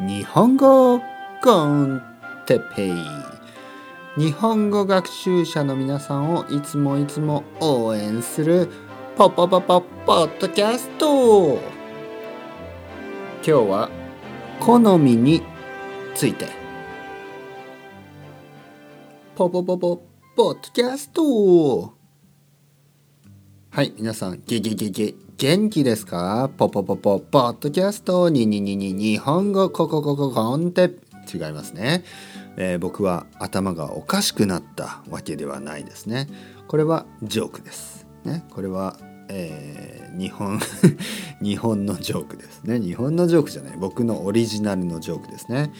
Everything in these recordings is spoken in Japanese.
日本語コンテペイ。日本語学習者の皆さんをいつもいつも応援するポポポポポッドキャスト。今日は好みについて。ポポポポポッドキャスト。はい皆さんゲゲゲゲ元気ですか？ポポポポポッドキャストにににに日本語コココココンテ違いますね、えー、僕は頭がおかしくなったわけではないですね。これはジョークです。ね。これは、えー、日本 日本のジョークですね。日本のジョークじゃない。僕のオリジナルのジョークですね。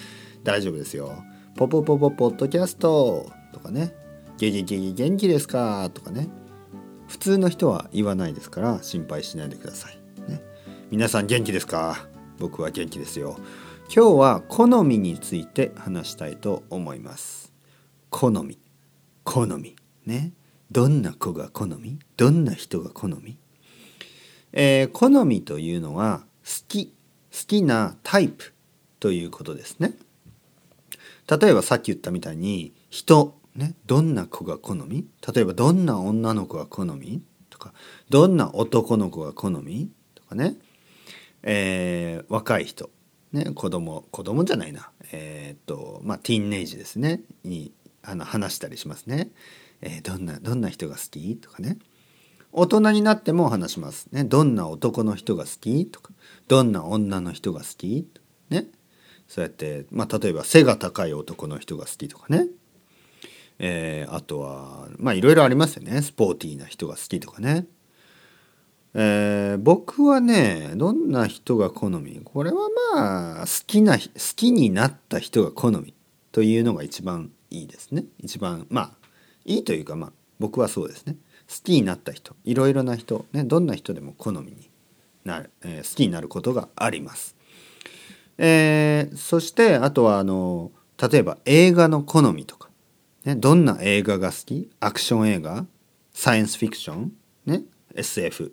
大丈夫ですよ。ポポポポポッドキャストとかね。ゲゲゲゲ元気ですか？とかね。普通の人は言わないですから心配しないでください。ね、皆さん元気ですか？僕は元気ですよ。今日は好みについて話したいと思います。好み。好み。ね。どんな子が好み？どんな人が好み？えー、好みというのは好き。好きなタイプということですね。例えばさっき言ったみたいに人ね、どんな子が好み？例えばどんな女の子が好み？とかどんな男の子が好み？とかね、えー、若い人、ね、子供子供じゃないな。えー、っとまあティーンネイジですね。にあの話したりしますね、えー、どんなどんな人が好き？とかね。大人になっても話します。ねどんな男の人が好き？とか。どんな女の人が好き？ね。そうやって、まあ、例えば背が高い男の人が好き？とかね。えー、あとはまあいろいろありますよね。スポーティーな人が好きとかね、えー、僕はねどんな人が好み？これはまあ好きな好きになった人が好みというのが一番いいですね。一番まあいいというかまあ僕はそうですね。好きになった人。いろいろな人、ね、どんな人でも好みになる、えー、好きになることがあります。えー、そしてあとはあの例えば映画の好みとか。ね、どんな映画が好き？アクション映画？サイエンスフィクション、ね、SF、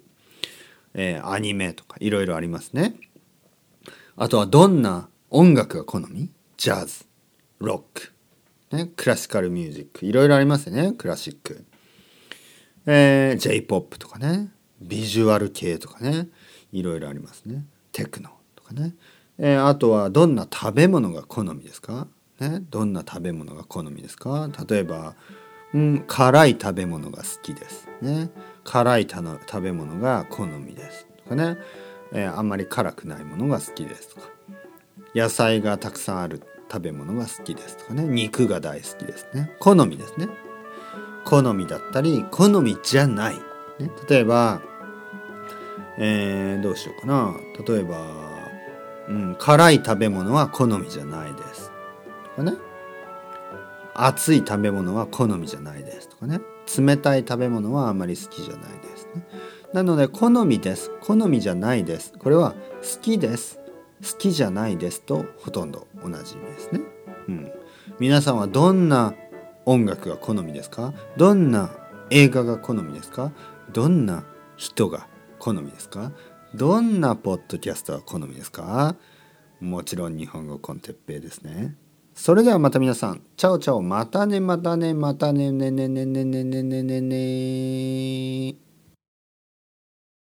えー、アニメとかいろいろありますね。あとはどんな音楽が好み？ジャズ、ロック、ね、クラシカルミュージック。いろいろありますよねクラシック。えー、J-POP とかね。ビジュアル系とかね。いろいろありますね。テクノとかね、えー、あとはどんな食べ物が好みですか？ね、どんな食べ物が好みですか？例えば、うん、辛い食べ物が好きです。ね、辛い食べ物が好みです。とかね、えー、あんまり辛くないものが好きです。とか野菜がたくさんある食べ物が好きです。とかね肉が大好きです。ね好みですね。好みだったり好みじゃない、ね、例えば、えー、どうしようかな。例えば、うん、辛い食べ物は好みじゃないです。かね。熱い食べ物は好みじゃないですとかね。冷たい食べ物はあまり好きじゃないですね。なので好みです。好みじゃないです。これは好きです。好きじゃないですとほとんど同じ意味ですね、うん、皆さんはどんな音楽が好みですか？どんな映画が好みですか？どんな人が好みですか？どんなポッドキャストが好みですか？もちろん日本語コンテッペイですね。それではまた皆さん、チャオチャオ、またねまたねまたねねねねねねねねね。ね